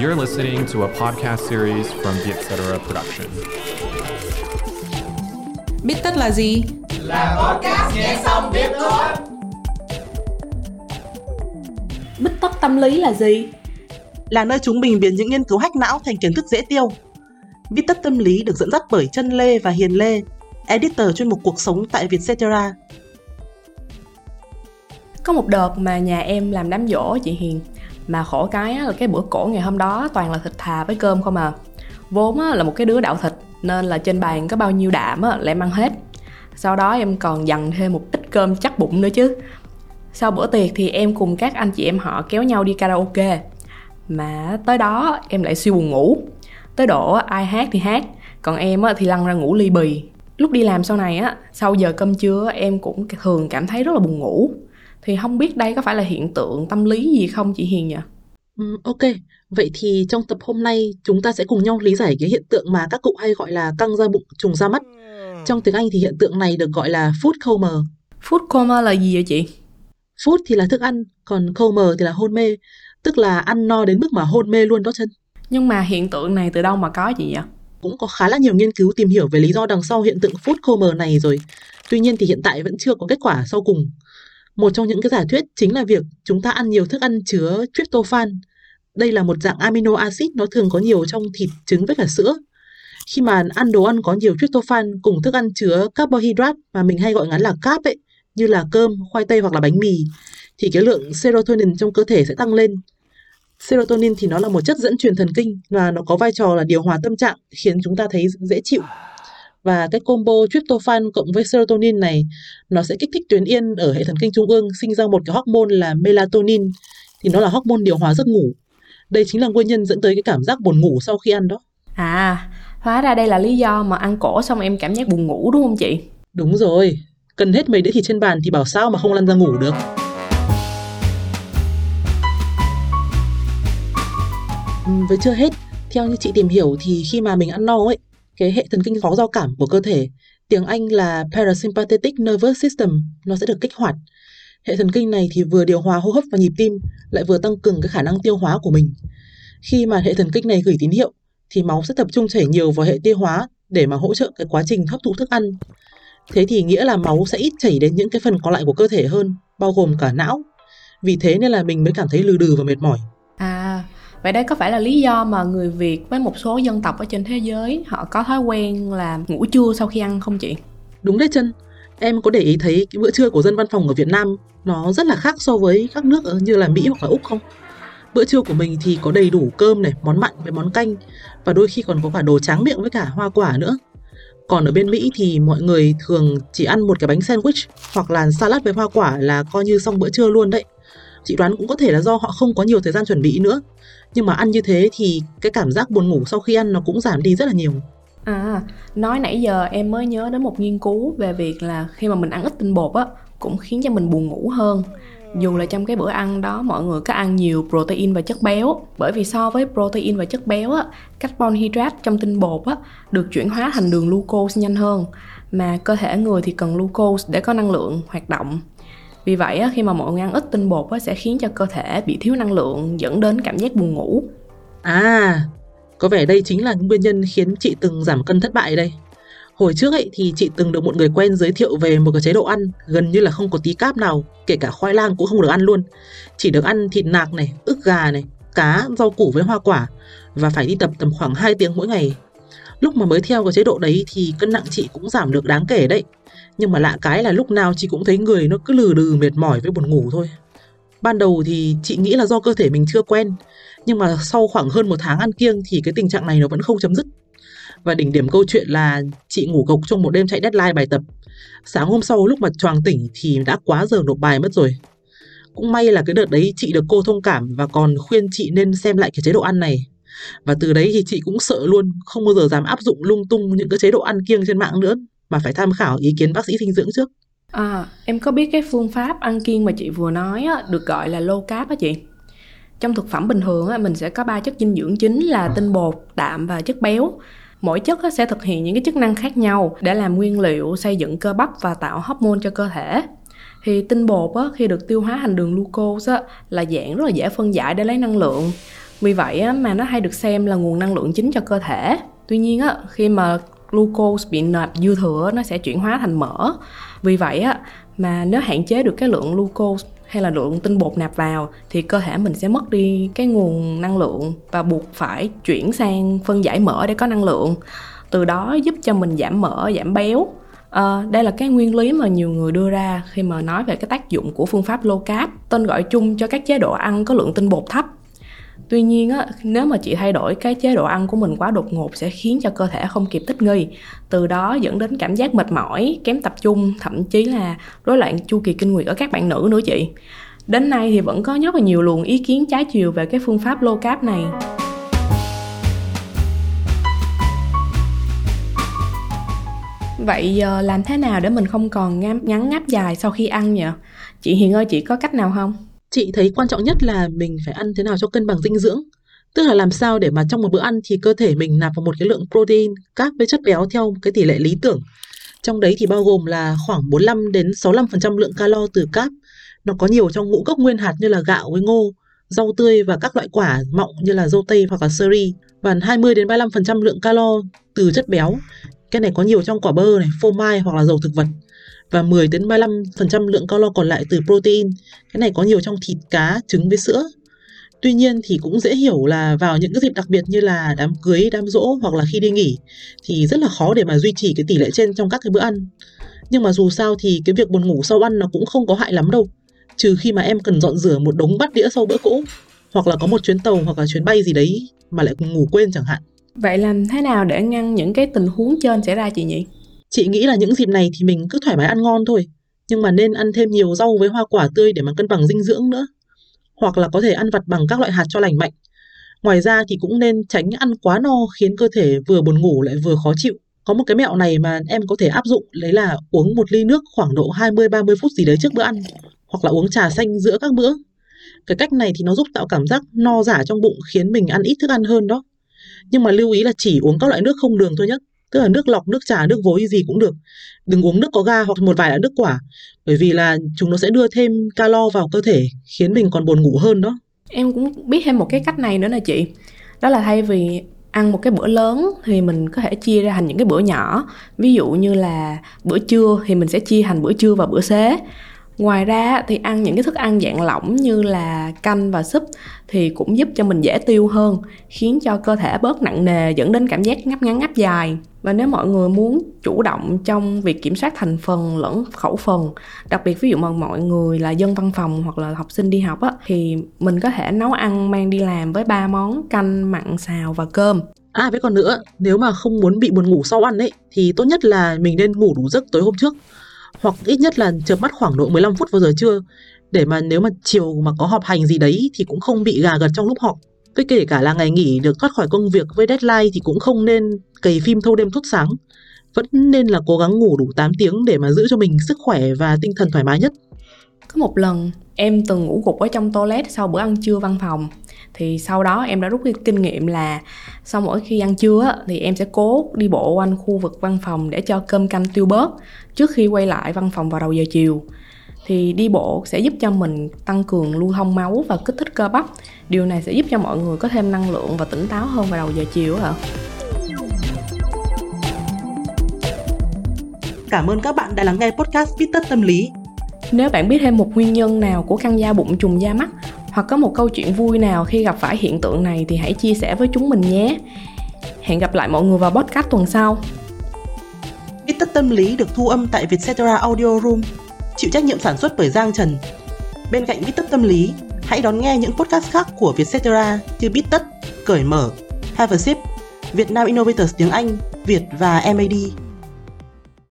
You're listening to a podcast series from the Etc. Production. Biết tất là gì? Là podcast nghe xong biết thôi. Bít tất tâm lý là gì? Là nơi chúng mình biến những nghiên cứu hack não thành kiến thức dễ tiêu. Viết tất tâm lý được dẫn dắt bởi Chân Lê và Hiền Lê, editor chuyên mục cuộc sống tại Vietcetera. Có một đợt mà nhà em làm đám dỗ chị Hiền mà khổ cái á, là cái bữa cổ ngày hôm đó toàn là thịt thà với cơm không à. Vốn á, là một cái đứa đạo thịt Nên là trên bàn có bao nhiêu đạm á, là em ăn hết. Sau đó em còn dằn thêm một ít cơm chắc bụng nữa chứ. Sau bữa tiệc thì em cùng các anh chị em họ kéo nhau đi karaoke. Mà tới đó em lại siêu buồn ngủ. Tới độ ai hát thì hát Còn em thì lăn ra ngủ ly bì. Lúc đi làm sau này á, sau giờ cơm trưa em cũng thường cảm thấy rất là buồn ngủ thì không biết đây có phải là hiện tượng tâm lý gì không chị Hiền nhỉ? Um, ok, vậy thì trong tập hôm nay chúng ta sẽ cùng nhau lý giải cái hiện tượng mà các cụ hay gọi là căng da bụng, trùng da mắt. Trong tiếng Anh thì hiện tượng này được gọi là food coma. Food coma là gì vậy chị? Food thì là thức ăn, còn coma thì là hôn mê, tức là ăn no đến mức mà hôn mê luôn đó chân. Nhưng mà hiện tượng này từ đâu mà có chị vậy? Cũng có khá là nhiều nghiên cứu tìm hiểu về lý do đằng sau hiện tượng food coma này rồi. Tuy nhiên thì hiện tại vẫn chưa có kết quả sau cùng. Một trong những cái giả thuyết chính là việc chúng ta ăn nhiều thức ăn chứa tryptophan. Đây là một dạng amino acid nó thường có nhiều trong thịt, trứng với cả sữa. Khi mà ăn đồ ăn có nhiều tryptophan cùng thức ăn chứa carbohydrate mà mình hay gọi ngắn là carb ấy, như là cơm, khoai tây hoặc là bánh mì, thì cái lượng serotonin trong cơ thể sẽ tăng lên. Serotonin thì nó là một chất dẫn truyền thần kinh và nó có vai trò là điều hòa tâm trạng, khiến chúng ta thấy dễ chịu và cái combo tryptophan cộng với serotonin này nó sẽ kích thích tuyến yên ở hệ thần kinh trung ương sinh ra một cái hormone là melatonin. Thì nó là hormone điều hòa giấc ngủ. Đây chính là nguyên nhân dẫn tới cái cảm giác buồn ngủ sau khi ăn đó. À hóa ra đây là lý do mà ăn cổ xong em cảm giác buồn ngủ đúng không chị? Đúng rồi. Cần hết mấy đĩa thịt trên bàn thì bảo sao mà không lăn ra ngủ được. Với chưa hết theo như chị tìm hiểu thì khi mà mình ăn no ấy cái hệ thần kinh phó giao cảm của cơ thể, tiếng Anh là parasympathetic nervous system, nó sẽ được kích hoạt. Hệ thần kinh này thì vừa điều hòa hô hấp và nhịp tim, lại vừa tăng cường cái khả năng tiêu hóa của mình. Khi mà hệ thần kinh này gửi tín hiệu thì máu sẽ tập trung chảy nhiều vào hệ tiêu hóa để mà hỗ trợ cái quá trình hấp thụ thức ăn. Thế thì nghĩa là máu sẽ ít chảy đến những cái phần còn lại của cơ thể hơn, bao gồm cả não. Vì thế nên là mình mới cảm thấy lừ đừ và mệt mỏi. Vậy đây có phải là lý do mà người Việt với một số dân tộc ở trên thế giới họ có thói quen là ngủ trưa sau khi ăn không chị? Đúng đấy chân. Em có để ý thấy cái bữa trưa của dân văn phòng ở Việt Nam nó rất là khác so với các nước như là Mỹ hoặc là Úc không? Bữa trưa của mình thì có đầy đủ cơm này, món mặn với món canh và đôi khi còn có cả đồ tráng miệng với cả hoa quả nữa. Còn ở bên Mỹ thì mọi người thường chỉ ăn một cái bánh sandwich hoặc là salad với hoa quả là coi như xong bữa trưa luôn đấy. Chị đoán cũng có thể là do họ không có nhiều thời gian chuẩn bị nữa. Nhưng mà ăn như thế thì cái cảm giác buồn ngủ sau khi ăn nó cũng giảm đi rất là nhiều. À nói nãy giờ em mới nhớ đến một nghiên cứu về việc là khi mà mình ăn ít tinh bột á, cũng khiến cho mình buồn ngủ hơn. Dù là trong cái bữa ăn đó, mọi người có ăn nhiều protein và chất béo. Bởi vì so với protein và chất béo á carbon hydrate trong tinh bột á, được chuyển hóa thành đường glucose nhanh hơn. Mà cơ thể người thì cần glucose để có năng lượng hoạt động vì vậy khi mà mọi người ăn ít tinh bột sẽ khiến cho cơ thể bị thiếu năng lượng dẫn đến cảm giác buồn ngủ. À, có vẻ đây chính là nguyên nhân khiến chị từng giảm cân thất bại đây. Hồi trước ấy thì chị từng được một người quen giới thiệu về một cái chế độ ăn gần như là không có tí cáp nào, kể cả khoai lang cũng không được ăn luôn. Chỉ được ăn thịt nạc này, ức gà này, cá, rau củ với hoa quả và phải đi tập tầm khoảng 2 tiếng mỗi ngày. Lúc mà mới theo cái chế độ đấy thì cân nặng chị cũng giảm được đáng kể đấy. Nhưng mà lạ cái là lúc nào chị cũng thấy người nó cứ lừ đừ mệt mỏi với buồn ngủ thôi. Ban đầu thì chị nghĩ là do cơ thể mình chưa quen, nhưng mà sau khoảng hơn một tháng ăn kiêng thì cái tình trạng này nó vẫn không chấm dứt. Và đỉnh điểm câu chuyện là chị ngủ gục trong một đêm chạy deadline bài tập. Sáng hôm sau lúc mà choàng tỉnh thì đã quá giờ nộp bài mất rồi. Cũng may là cái đợt đấy chị được cô thông cảm và còn khuyên chị nên xem lại cái chế độ ăn này. Và từ đấy thì chị cũng sợ luôn, không bao giờ dám áp dụng lung tung những cái chế độ ăn kiêng trên mạng nữa mà phải tham khảo ý kiến bác sĩ dinh dưỡng trước. À, em có biết cái phương pháp ăn kiêng mà chị vừa nói á, được gọi là low carb á chị? Trong thực phẩm bình thường á, mình sẽ có ba chất dinh dưỡng chính là tinh bột, đạm và chất béo. Mỗi chất sẽ thực hiện những cái chức năng khác nhau để làm nguyên liệu xây dựng cơ bắp và tạo hormone cho cơ thể. Thì tinh bột á, khi được tiêu hóa thành đường glucose á, là dạng rất là dễ phân giải để lấy năng lượng. Vì vậy á, mà nó hay được xem là nguồn năng lượng chính cho cơ thể. Tuy nhiên á, khi mà glucose bị nạp dư thừa nó sẽ chuyển hóa thành mỡ. Vì vậy á, mà nếu hạn chế được cái lượng glucose hay là lượng tinh bột nạp vào thì cơ thể mình sẽ mất đi cái nguồn năng lượng và buộc phải chuyển sang phân giải mỡ để có năng lượng từ đó giúp cho mình giảm mỡ giảm béo À, đây là cái nguyên lý mà nhiều người đưa ra khi mà nói về cái tác dụng của phương pháp low carb, tên gọi chung cho các chế độ ăn có lượng tinh bột thấp. Tuy nhiên á, nếu mà chị thay đổi cái chế độ ăn của mình quá đột ngột sẽ khiến cho cơ thể không kịp thích nghi, từ đó dẫn đến cảm giác mệt mỏi, kém tập trung, thậm chí là rối loạn chu kỳ kinh nguyệt ở các bạn nữ nữa chị. Đến nay thì vẫn có rất là nhiều luồng ý kiến trái chiều về cái phương pháp low carb này. Vậy giờ làm thế nào để mình không còn ngắn, ngắn ngáp dài sau khi ăn nhỉ? Chị Hiền ơi, chị có cách nào không? Chị thấy quan trọng nhất là mình phải ăn thế nào cho cân bằng dinh dưỡng. Tức là làm sao để mà trong một bữa ăn thì cơ thể mình nạp vào một cái lượng protein, các với chất béo theo cái tỷ lệ lý tưởng. Trong đấy thì bao gồm là khoảng 45 đến 65% lượng calo từ cáp. Nó có nhiều trong ngũ cốc nguyên hạt như là gạo với ngô, rau tươi và các loại quả mọng như là dâu tây hoặc là seri và 20 đến 35% lượng calo từ chất béo cái này có nhiều trong quả bơ này, phô mai hoặc là dầu thực vật và 10 đến 35% lượng calo còn lại từ protein. Cái này có nhiều trong thịt cá, trứng với sữa. Tuy nhiên thì cũng dễ hiểu là vào những cái dịp đặc biệt như là đám cưới, đám rỗ hoặc là khi đi nghỉ thì rất là khó để mà duy trì cái tỷ lệ trên trong các cái bữa ăn. Nhưng mà dù sao thì cái việc buồn ngủ sau ăn nó cũng không có hại lắm đâu. Trừ khi mà em cần dọn rửa một đống bát đĩa sau bữa cũ hoặc là có một chuyến tàu hoặc là chuyến bay gì đấy mà lại ngủ quên chẳng hạn. Vậy làm thế nào để ngăn những cái tình huống trên xảy ra chị nhỉ? Chị nghĩ là những dịp này thì mình cứ thoải mái ăn ngon thôi, nhưng mà nên ăn thêm nhiều rau với hoa quả tươi để mà cân bằng dinh dưỡng nữa. Hoặc là có thể ăn vặt bằng các loại hạt cho lành mạnh. Ngoài ra thì cũng nên tránh ăn quá no khiến cơ thể vừa buồn ngủ lại vừa khó chịu. Có một cái mẹo này mà em có thể áp dụng đấy là uống một ly nước khoảng độ 20-30 phút gì đấy trước bữa ăn hoặc là uống trà xanh giữa các bữa. Cái cách này thì nó giúp tạo cảm giác no giả trong bụng khiến mình ăn ít thức ăn hơn đó nhưng mà lưu ý là chỉ uống các loại nước không đường thôi nhé tức là nước lọc, nước trà nước vối gì cũng được. Đừng uống nước có ga hoặc một vài loại nước quả, bởi vì là chúng nó sẽ đưa thêm calo vào cơ thể, khiến mình còn buồn ngủ hơn đó. Em cũng biết thêm một cái cách này nữa nè chị. Đó là thay vì ăn một cái bữa lớn thì mình có thể chia ra thành những cái bữa nhỏ. Ví dụ như là bữa trưa thì mình sẽ chia thành bữa trưa và bữa xế ngoài ra thì ăn những cái thức ăn dạng lỏng như là canh và súp thì cũng giúp cho mình dễ tiêu hơn khiến cho cơ thể bớt nặng nề dẫn đến cảm giác ngáp ngắn ngáp dài. Và nếu mọi người muốn chủ động trong việc kiểm soát thành phần lẫn khẩu phần đặc biệt ví dụ mà mọi người là dân văn phòng hoặc là học sinh đi học á thì mình có thể nấu ăn mang đi làm với ba món canh mặn xào và cơm. À với còn nữa, nếu mà không muốn bị buồn ngủ sau ăn ấy thì tốt nhất là mình nên ngủ đủ giấc tối hôm trước hoặc ít nhất là chợp mắt khoảng độ 15 phút vào giờ trưa để mà nếu mà chiều mà có họp hành gì đấy thì cũng không bị gà gật trong lúc họp. Với kể cả là ngày nghỉ được thoát khỏi công việc với deadline thì cũng không nên cày phim thâu đêm thức sáng. Vẫn nên là cố gắng ngủ đủ 8 tiếng để mà giữ cho mình sức khỏe và tinh thần thoải mái nhất. Có một lần, em từng ngủ gục ở trong toilet sau bữa ăn trưa văn phòng thì sau đó em đã rút cái kinh nghiệm là sau mỗi khi ăn trưa thì em sẽ cố đi bộ quanh khu vực văn phòng để cho cơm canh tiêu bớt trước khi quay lại văn phòng vào đầu giờ chiều. Thì đi bộ sẽ giúp cho mình tăng cường lưu thông máu và kích thích cơ bắp. Điều này sẽ giúp cho mọi người có thêm năng lượng và tỉnh táo hơn vào đầu giờ chiều ạ Cảm ơn các bạn đã lắng nghe podcast Bít tất tâm lý. Nếu bạn biết thêm một nguyên nhân nào của căng da bụng trùng da mắt hoặc có một câu chuyện vui nào khi gặp phải hiện tượng này thì hãy chia sẻ với chúng mình nhé. Hẹn gặp lại mọi người vào podcast tuần sau. Viết tất tâm lý được thu âm tại Vietcetera Audio Room, chịu trách nhiệm sản xuất bởi Giang Trần. Bên cạnh Viết tất tâm lý, hãy đón nghe những podcast khác của Vietcetera như Bít tất, Cởi mở, Have a Sip, Việt Nam Innovators tiếng Anh, Việt và MAD.